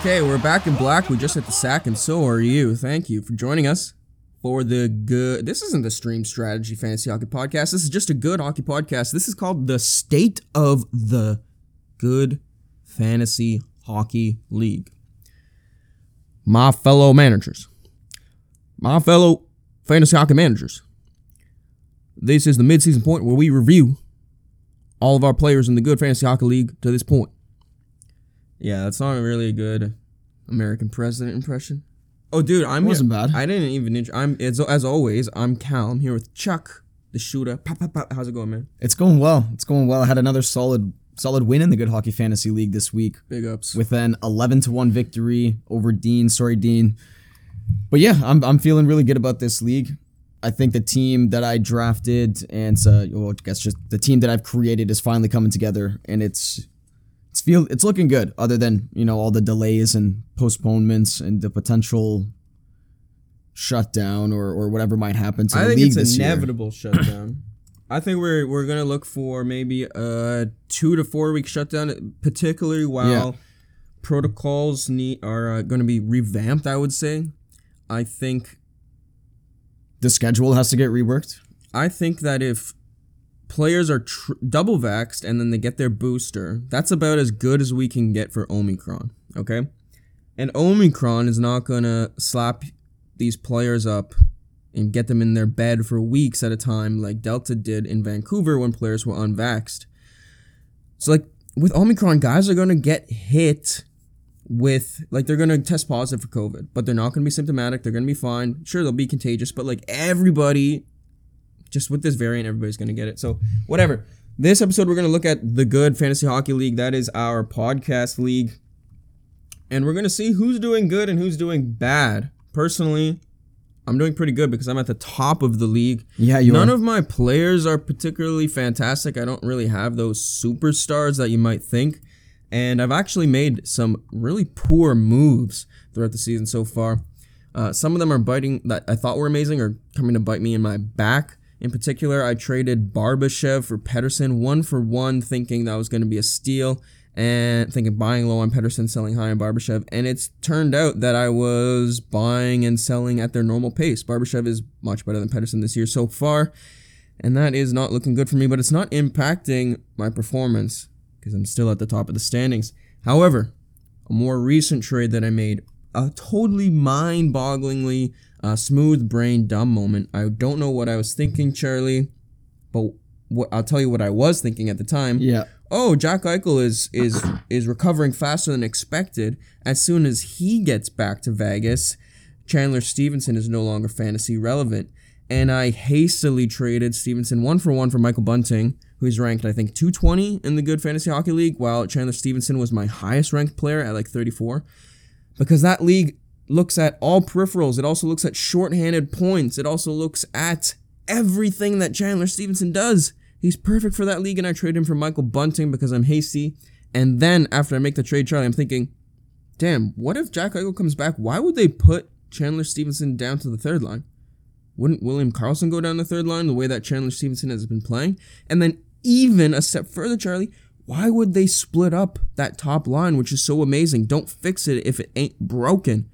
Okay, we're back in black. We just hit the sack, and so are you. Thank you for joining us for the good. This isn't the Stream Strategy Fantasy Hockey Podcast. This is just a good hockey podcast. This is called the State of the Good Fantasy Hockey League. My fellow managers, my fellow fantasy hockey managers, this is the midseason point where we review all of our players in the Good Fantasy Hockey League to this point. Yeah, that's not really a good American president impression. Oh, dude, I'm Wasn't bad. I didn't even. Int- I'm as, as always. I'm Cal. I'm here with Chuck, the shooter. Pop, pop, pop. How's it going, man? It's going well. It's going well. I had another solid solid win in the Good Hockey Fantasy League this week Big ups. with an 11 to 1 victory over Dean. Sorry, Dean. But yeah, I'm, I'm feeling really good about this league. I think the team that I drafted and uh, well, I guess just the team that I've created is finally coming together and it's it's feel it's looking good other than, you know, all the delays and postponements and the potential shutdown or, or whatever might happen to the I think league it's this year. inevitable shutdown. I think we're we're gonna look for maybe a two to four week shutdown, particularly while Yeah. protocols need are uh, going to be revamped. I would say. I think The schedule has to get reworked. I think that if players are tr- double vaxxed and then they get their booster, that's about as good as we can get for Omicron. Okay, and Omicron is not gonna slap these players up and get them in their bed for weeks at a time like Delta did in Vancouver when players were unvaxxed. So like with Omicron, guys are gonna get hit with like they're gonna test positive for COVID, but they're not gonna be symptomatic. They're gonna be fine. Sure, they'll be contagious, but like everybody, just with this variant, everybody's gonna get it. So whatever. This episode, we're gonna look at the good fantasy hockey league. That is our podcast league, and we're gonna see who's doing good and who's doing bad. Personally, I'm doing pretty good because I'm at the top of the league. Yeah, you None are. of my players are particularly fantastic. I don't really have those superstars that you might think. And I've actually made some really poor moves throughout the season so far. Uh, some of them are biting that I thought were amazing are coming to bite me in my back. In particular, I traded Barbashev for Pedersen one for one, thinking that was going to be a steal and thinking buying low on Pedersen, selling high on Barbashev. And it's turned out that I was buying and selling at their normal pace. Barbashev is much better than Pedersen this year so far, and that is not looking good for me, but it's not impacting my performance because I'm still at the top of the standings. However, a more recent trade that I made, a totally mind bogglingly uh, smooth brain dumb moment. I don't know what I was thinking, Charlie, but what, I'll tell you what I was thinking at the time Yeah. oh, Jack Eichel is is is recovering faster than expected. As soon as he gets back to Vegas, Chandler Stephenson is no longer fantasy relevant. And I hastily traded Stephenson one for one for Michael Bunting, who's ranked I think 220 in the Good Fantasy Hockey League, while Chandler Stephenson was my highest ranked player at like 34. Because that league looks at all peripherals. It also looks at shorthanded points. It also looks at everything that Chandler Stephenson does. He's perfect for that league, and I trade him for Michael Bunting because I'm hasty. And then after I make the trade, Charlie, I'm thinking, damn, what if Jack Eichel comes back? Why would they put Chandler Stephenson down to the third line? Wouldn't William Karlsson go down the third line the way that Chandler Stephenson has been playing? And then even a step further, Charlie, why would they split up that top line, which is so amazing? Don't fix it if it ain't broken.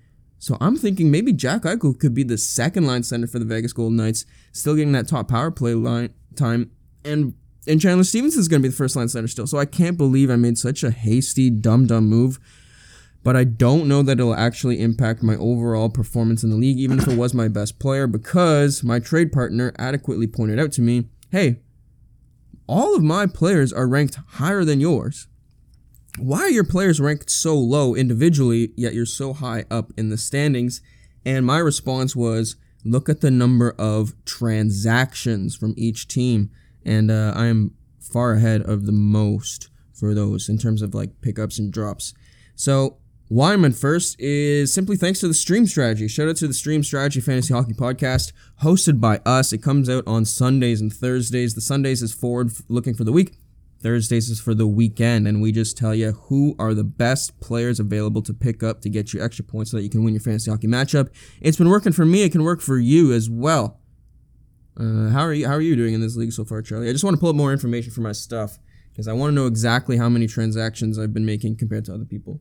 So I'm thinking maybe Jack Eichel could be the second line center for the Vegas Golden Knights, still getting that top power play line time, and and Chandler Stephenson's gonna be the first line center still. So I can't believe I made such a hasty, dumb, dumb move. But I don't know that it'll actually impact my overall performance in the league, even if it was my best player, because my trade partner adequately pointed out to me, hey, all of my players are ranked higher than yours why are your players ranked so low individually, yet you're so high up in the standings? And my response was, look at the number of transactions from each team. And uh, I am far ahead of the most for those in terms of like pickups and drops. So why I'm in first is simply thanks to the Stream Strategy. Shout out to the Stream Strategy Fantasy Hockey Podcast, hosted by us. It comes out on Sundays and Thursdays. The Sundays is forward looking for the week. Thursdays is for the weekend, and we just tell you who are the best players available to pick up to get you extra points so that you can win your fantasy hockey matchup. It's been working for me; it can work for you as well. Uh, how are you? How are you doing in this league so far, Charlie? I just want to pull up more information for my stuff because I want to know exactly how many transactions I've been making compared to other people.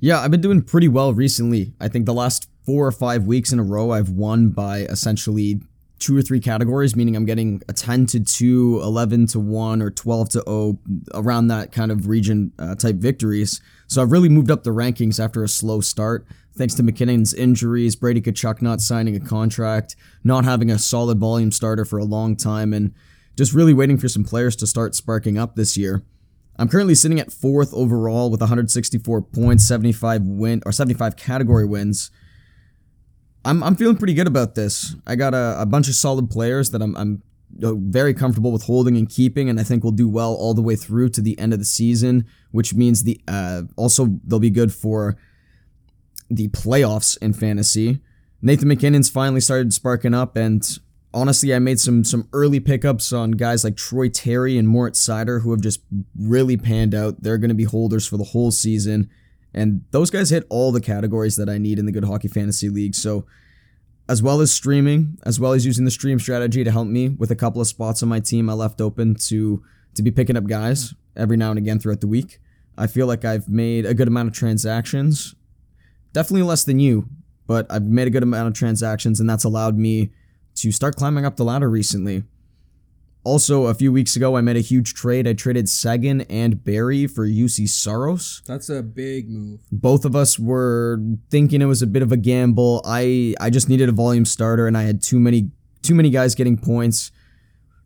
Yeah, I've been doing pretty well recently. I think the last four or five weeks in a row, I've won by essentially two or three categories, meaning I'm getting a 10 to 2, 11 to 1, or 12 to 0, around that kind of region uh, type victories. So I've really moved up the rankings after a slow start. Thanks to MacKinnon's injuries, Brady Tkachuk not signing a contract, not having a solid volume starter for a long time, and just really waiting for some players to start sparking up this year. I'm currently sitting at fourth overall with 164 points, 75 win or 75 category wins. I'm, I'm feeling pretty good about this. I got a, a bunch of solid players that I'm, I'm very comfortable with holding and keeping, and I think will do well all the way through to the end of the season, which means the uh, also they'll be good for the playoffs in fantasy. Nathan MacKinnon's finally started sparking up, and honestly, I made some some early pickups on guys like Troy Terry and Moritz Seider who have just really panned out. They're going to be holders for the whole season, and those guys hit all the categories that I need in the Good Hockey Fantasy League. So, as well as streaming, as well as using the stream strategy to help me with a couple of spots on my team, I left open to to be picking up guys every now and again throughout the week. I feel like I've made a good amount of transactions. Definitely less than you, but I've made a good amount of transactions, and that's allowed me to start climbing up the ladder recently. Also, a few weeks ago, I made a huge trade. I traded Seguin and Barrie for Juuse Saros. That's a big move. Both of us were thinking it was a bit of a gamble. I I just needed a volume starter, and I had too many too many guys getting points.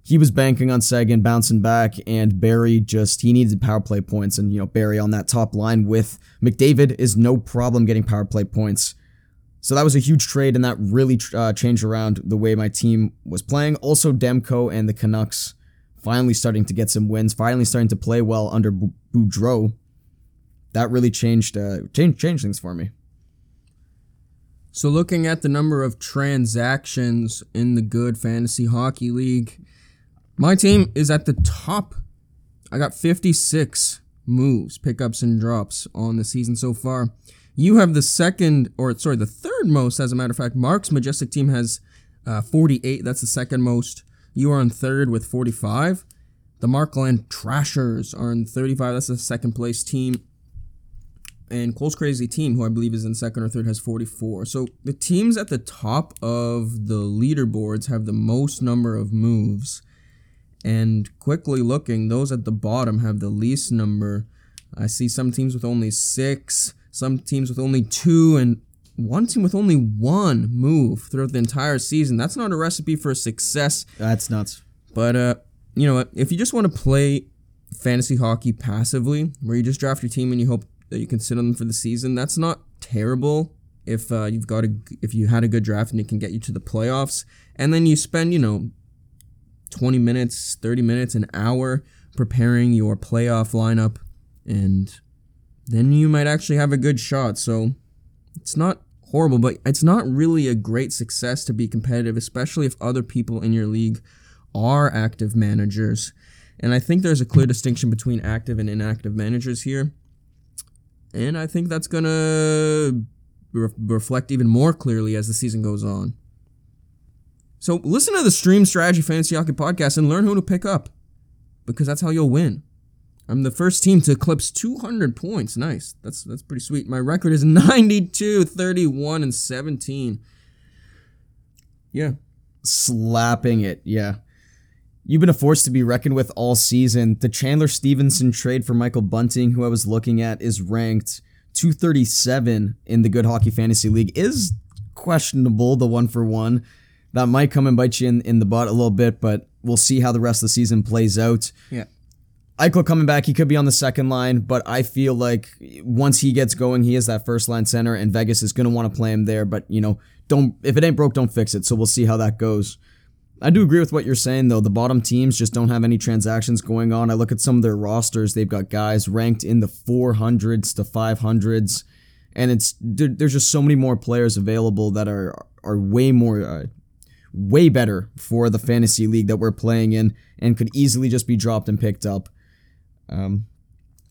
He was banking on Seguin bouncing back, and Barrie just he needed power play points, and you know Barrie on that top line with McDavid is no problem getting power play points. So that was a huge trade, and that really uh, changed around the way my team was playing. Also, Demko and the Canucks finally starting to get some wins, finally starting to play well under Boudreau. That really changed, uh, changed, changed things for me. So, looking at the number of transactions in the good fantasy hockey league, my team is at the top. I got 56 moves, pickups, and drops on the season so far. You have the second, or sorry, the third most, as a matter of fact. Mark's Majestic team has uh, 48. That's the second most. You are in third with 45. The Markland Trashers are in 35. That's the second place team. And Cole's Crazy Team, who I believe is in second or third, has 44. So the teams at the top of the leaderboards have the most number of moves. And quickly looking, those at the bottom have the least number. I see some teams with only six some teams with only two and one team with only one move throughout the entire season. That's not a recipe for success. That's nuts. But uh, you know, if you just want to play fantasy hockey passively, where you just draft your team and you hope that you can sit on them for the season, that's not terrible. If uh, you've got a, if you had a good draft and it can get you to the playoffs, and then you spend, you know, twenty minutes, thirty minutes, an hour preparing your playoff lineup, and then you might actually have a good shot. So it's not horrible, but it's not really a great success to be competitive, especially if other people in your league are active managers. And I think there's a clear distinction between active and inactive managers here. And I think that's going to re- reflect even more clearly as the season goes on. So listen to the Stream Strategy Fantasy Hockey podcast and learn who to pick up because that's how you'll win. I'm the first team to eclipse 200 points. Nice. That's that's pretty sweet. My record is 92, 31, and 17. Yeah. Slapping it. Yeah. You've been a force to be reckoned with all season. The Chandler Stephenson trade for Michael Bunting, who I was looking at, is ranked 237 in the Good Hockey Fantasy League. Is questionable, the one for one. That might come and bite you in, in the butt a little bit, but we'll see how the rest of the season plays out. Yeah. Eichel coming back, he could be on the second line, but I feel like once he gets going, he is that first line center, and Vegas is going to want to play him there. But you know, don't if it ain't broke, don't fix it. So we'll see how that goes. I do agree with what you're saying though. The bottom teams just don't have any transactions going on. I look at some of their rosters; they've got guys ranked in the 400s to 500s, and it's there's just so many more players available that are are way more. Uh, way better for the fantasy league that we're playing in and could easily just be dropped and picked up. Um,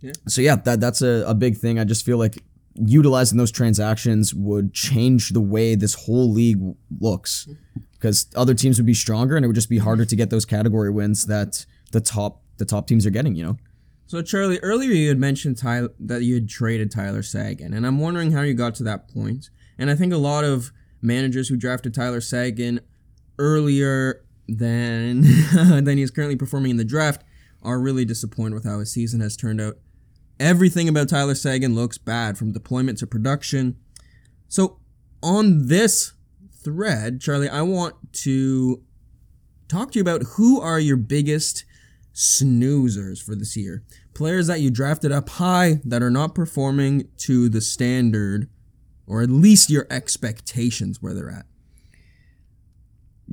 yeah. So yeah, that that's a, a big thing. I just feel like utilizing those transactions would change the way this whole league looks because other teams would be stronger and it would just be harder to get those category wins that the top the top teams are getting. You know. So Charlie, earlier you had mentioned Tyler, that you had traded Tyler Seguin, and I'm wondering how you got to that point. And I think a lot of managers who drafted Tyler Seguin earlier than than he's currently performing in the draft are really disappointed with how his season has turned out. Everything about Tyler Seguin looks bad from deployment to production. So on this thread, Charlie, I want to talk to you about who are your biggest snoozers for this year. Players that you drafted up high that are not performing to the standard or at least your expectations where they're at.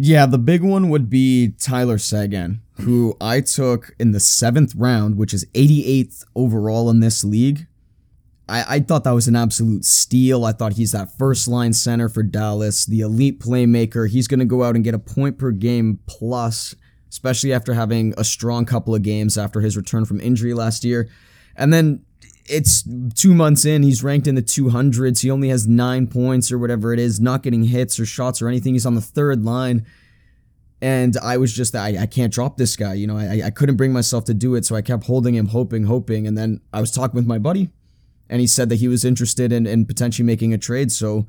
Yeah, the big one would be Tyler Seguin, who I took in the seventh round, which is 88th overall in this league. I, I thought that was an absolute steal. I thought he's that first line center for Dallas, the elite playmaker. He's going to go out and get a point per game plus, especially after having a strong couple of games after his return from injury last year. And then it's two months in. He's ranked in the 200s. He only has nine points or whatever it is, not getting hits or shots or anything. He's on the third line. And I was just, I, I can't drop this guy. You know, I, I couldn't bring myself to do it. So I kept holding him, hoping, hoping. And then I was talking with my buddy, and he said that he was interested in, in potentially making a trade. So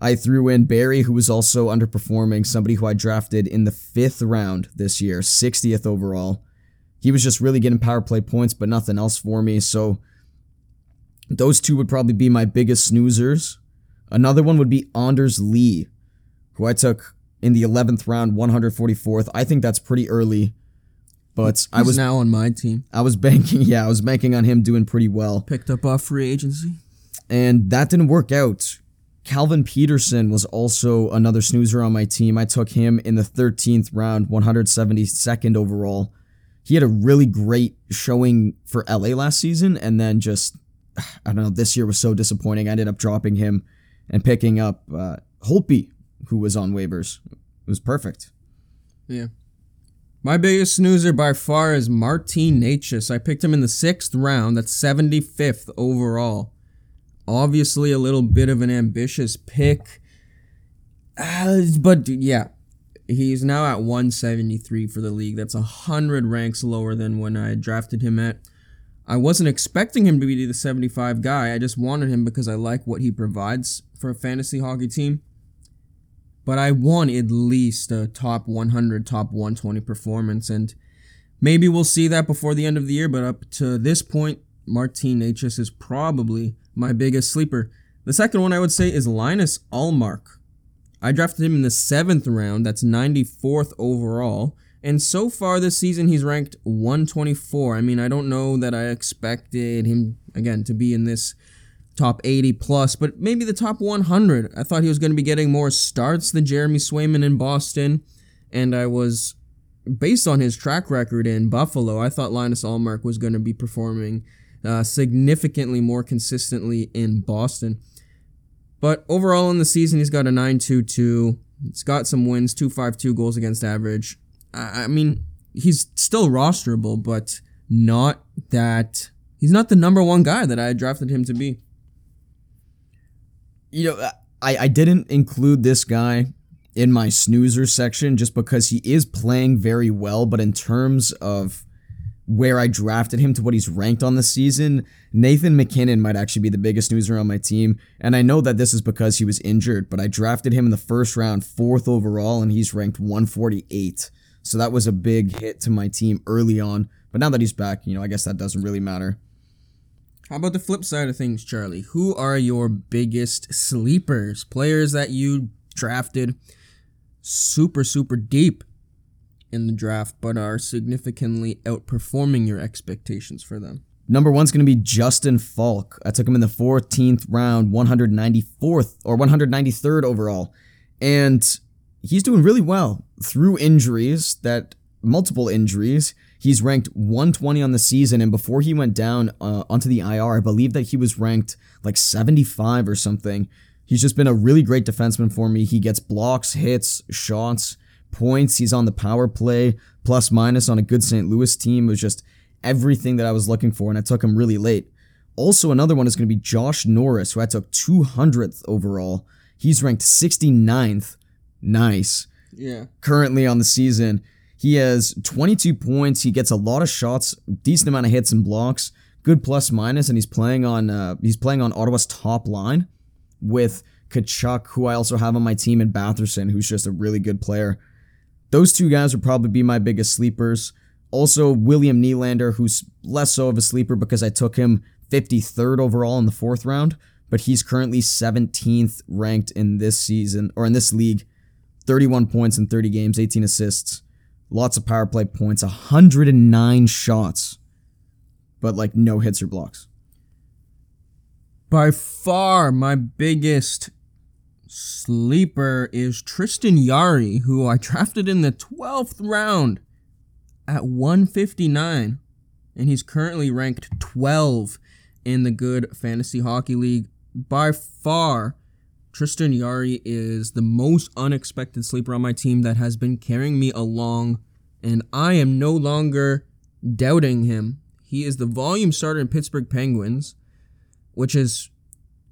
I threw in Barrie, who was also underperforming, somebody who I drafted in the fifth round this year, 60th overall. He was just really getting power play points, but nothing else for me. So those two would probably be my biggest snoozers. Another one would be Anders Lee, who I took in the 11th round, 144th. I think that's pretty early. But He's I was now on my team. I was banking, yeah, I was banking on him doing pretty well. Picked up off free agency. And that didn't work out. Calvin Petersen was also another snoozer on my team. I took him in the 13th round, 172nd overall. He had a really great showing for LA last season, and then just, I don't know, this year was so disappointing. I ended up dropping him and picking up uh, Holtby, who was on waivers. It was perfect. Yeah. My biggest snoozer by far is Martin Necas. I picked him in the sixth round. That's 75th overall. Obviously, a little bit of an ambitious pick. Uh, but yeah, he's now at 173 for the league. That's 100 ranks lower than when I drafted him at. I wasn't expecting him to be the 75 guy. I just wanted him because I like what he provides for a fantasy hockey team. But I want at least a top 100, top 120 performance. And maybe we'll see that before the end of the year. But up to this point, Martin Necas is probably my biggest sleeper. The second one I would say is Linus Ullmark. I drafted him in the seventh round. That's 94th overall. And so far this season, he's ranked 124. I mean, I don't know that I expected him, again, to be in this top 80 plus, but maybe the top 100. I thought he was going to be getting more starts than Jeremy Swayman in Boston. And I was, based on his track record in Buffalo, I thought Linus Ullmark was going to be performing uh, significantly more consistently in Boston. But overall in the season, he's got a 9.22. He's got some wins, 2.52 goals against average. I, mean, he's still rosterable, but not that he's not the number one guy that I drafted him to be. You know, I, I didn't include this guy in my snoozer section just because he is playing very well, but in terms of where I drafted him to what he's ranked on the season, Nathan MacKinnon might actually be the biggest snoozer on my team. And I know that this is because he was injured, but I drafted him in the first round, fourth overall, and he's ranked 148. So that was a big hit to my team early on. But now that he's back, you know, I guess that doesn't really matter. How about the flip side of things, Charlie? Who are your biggest sleepers? Players that you drafted super, super deep in the draft, but are significantly outperforming your expectations for them. Number one's going to be Justin Faulk. I took him in the 14th round, 194th or 193rd overall. And he's doing really well through injuries that multiple injuries. He's ranked 120 on the season, and before he went down uh, onto the IR, I believe that he was ranked like 75 or something. He's just been a really great defenseman for me. He gets blocks, hits, shots, points. He's on the power play, plus minus on a good St. Louis team. It was just everything that I was looking for, and I took him really late. Also, another one is going to be Josh Norris, who I took 200th overall. He's ranked 69th. Nice. Yeah. Currently on the season. He has 22 points. He gets a lot of shots, decent amount of hits and blocks, good plus minus, and he's playing on uh, he's playing on Ottawa's top line with Tkachuk, who I also have on my team, and Batherson, who's just a really good player. Those two guys would probably be my biggest sleepers. Also, William Nylander, who's less so of a sleeper because I took him 53rd overall in the fourth round, but he's currently 17th ranked in this season or in this league. 31 points in 30 games, 18 assists, lots of power play points, 109 shots, but like no hits or blocks. By far, my biggest sleeper is Tristan Jarry, who I drafted in the 12th round at 159, and he's currently ranked 12 in the good fantasy hockey league. By far, Tristan Jarry is the most unexpected sleeper on my team that has been carrying me along, and I am no longer doubting him. He is the volume starter in Pittsburgh Penguins, which is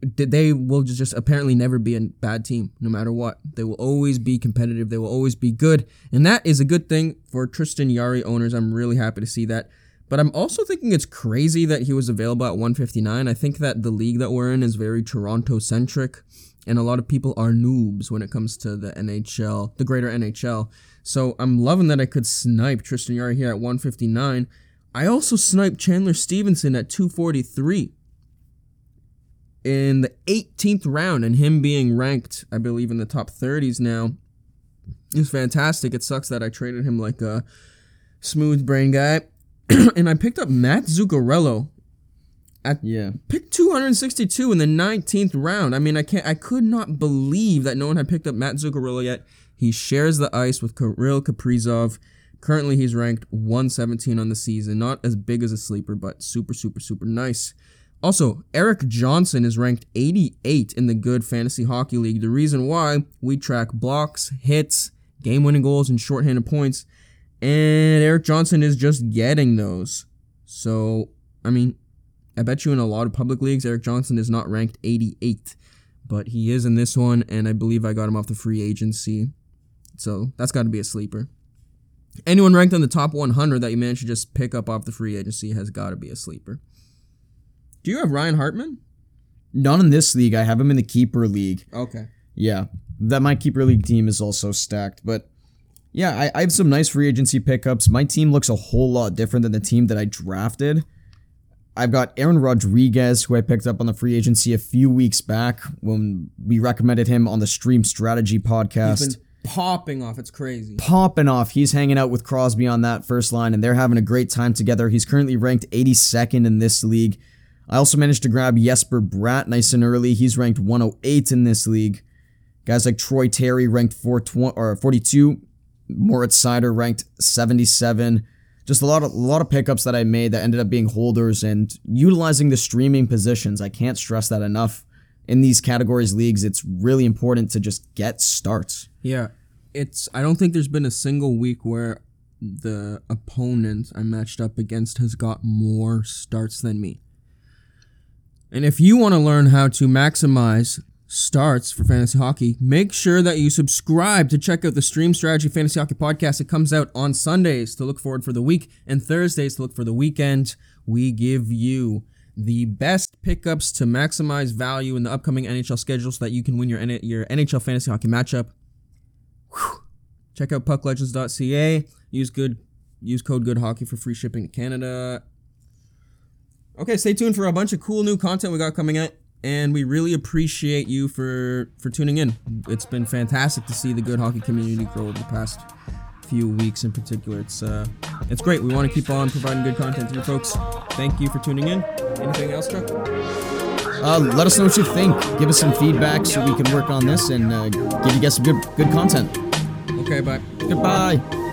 they will just apparently never be a bad team no matter what. They will always be competitive. They will always be good. And that is a good thing for Tristan Jarry owners. I'm really happy to see that. But I'm also thinking it's crazy that he was available at 159. I think that the league that we're in is very Toronto centric. And a lot of people are noobs when it comes to the NHL, the greater NHL. So I'm loving that I could snipe Tristan Jarry here at 159. I also sniped Chandler Stephenson at 243 in the 18th round and him being ranked, I believe, in the top 30s now is fantastic. It sucks that I traded him like a smooth brain guy. and I picked up Matt Zuccarello at Yeah. pick 262 in the 19th round. I mean, I can't I could not believe that no one had picked up Matt Zuccarello yet. He shares the ice with Kirill Kaprizov. Currently, he's ranked 117 on the season. Not as big as a sleeper, but super, super, super nice. Also, Erik Johnson is ranked 88 in the Good Fantasy Hockey League. The reason why we track blocks, hits, game winning goals, and shorthanded points. And Erik Johnson is just getting those. So, I mean, I bet you in a lot of public leagues, Erik Johnson is not ranked 88, but he is in this one, and I believe I got him off the free agency. So that's got to be a sleeper. Anyone ranked in the top 100 that you managed to just pick up off the free agency has got to be a sleeper. Do you have Ryan Hartman? Not in this league. I have him in the keeper league. Okay. Yeah, that my keeper league team is also stacked. But yeah, I, I have some nice free agency pickups. My team looks a whole lot different than the team that I drafted. I've got Aaron Rodrigues, who I picked up on the free agency a few weeks back when we recommended him on the Stream Strategy podcast. He's been popping off. It's crazy. Popping off. He's hanging out with Crosby on that first line, and they're having a great time together. He's currently ranked 82nd in this league. I also managed to grab Jesper Bratt nice and early. He's ranked 108 in this league. Guys like Troy Terry ranked 420 or 42. Moritz Seider ranked 77. Just a lot of a lot of pickups that I made that ended up being holders and utilizing the streaming positions. I can't stress that enough. In these categories leagues, it's really important to just get starts. Yeah. It's I don't think there's been a single week where the opponent I matched up against has got more starts than me. And if you want to learn how to maximize starts for fantasy hockey, make sure that you subscribe to check out the Stream Strategy Fantasy Hockey Podcast. It comes out on Sundays to look forward for the week and Thursdays to look for the weekend. We give you the best pickups to maximize value in the upcoming NHL schedule so that you can win your, your NHL fantasy hockey matchup. Whew. Check out pucklegends.ca. Use good use code good hockey for free shipping to Canada. Okay, stay tuned for a bunch of cool new content we got coming out, and we really appreciate you for for tuning in. It's been fantastic to see the good hockey community grow over the past few weeks in particular. It's uh it's great. We want to keep on providing good content to you folks. Thank you for tuning in. Anything else, Chuck? Uh, let us know what you think. Give us some feedback so we can work on this and uh, give you guys some good good content. Okay, bye. Goodbye.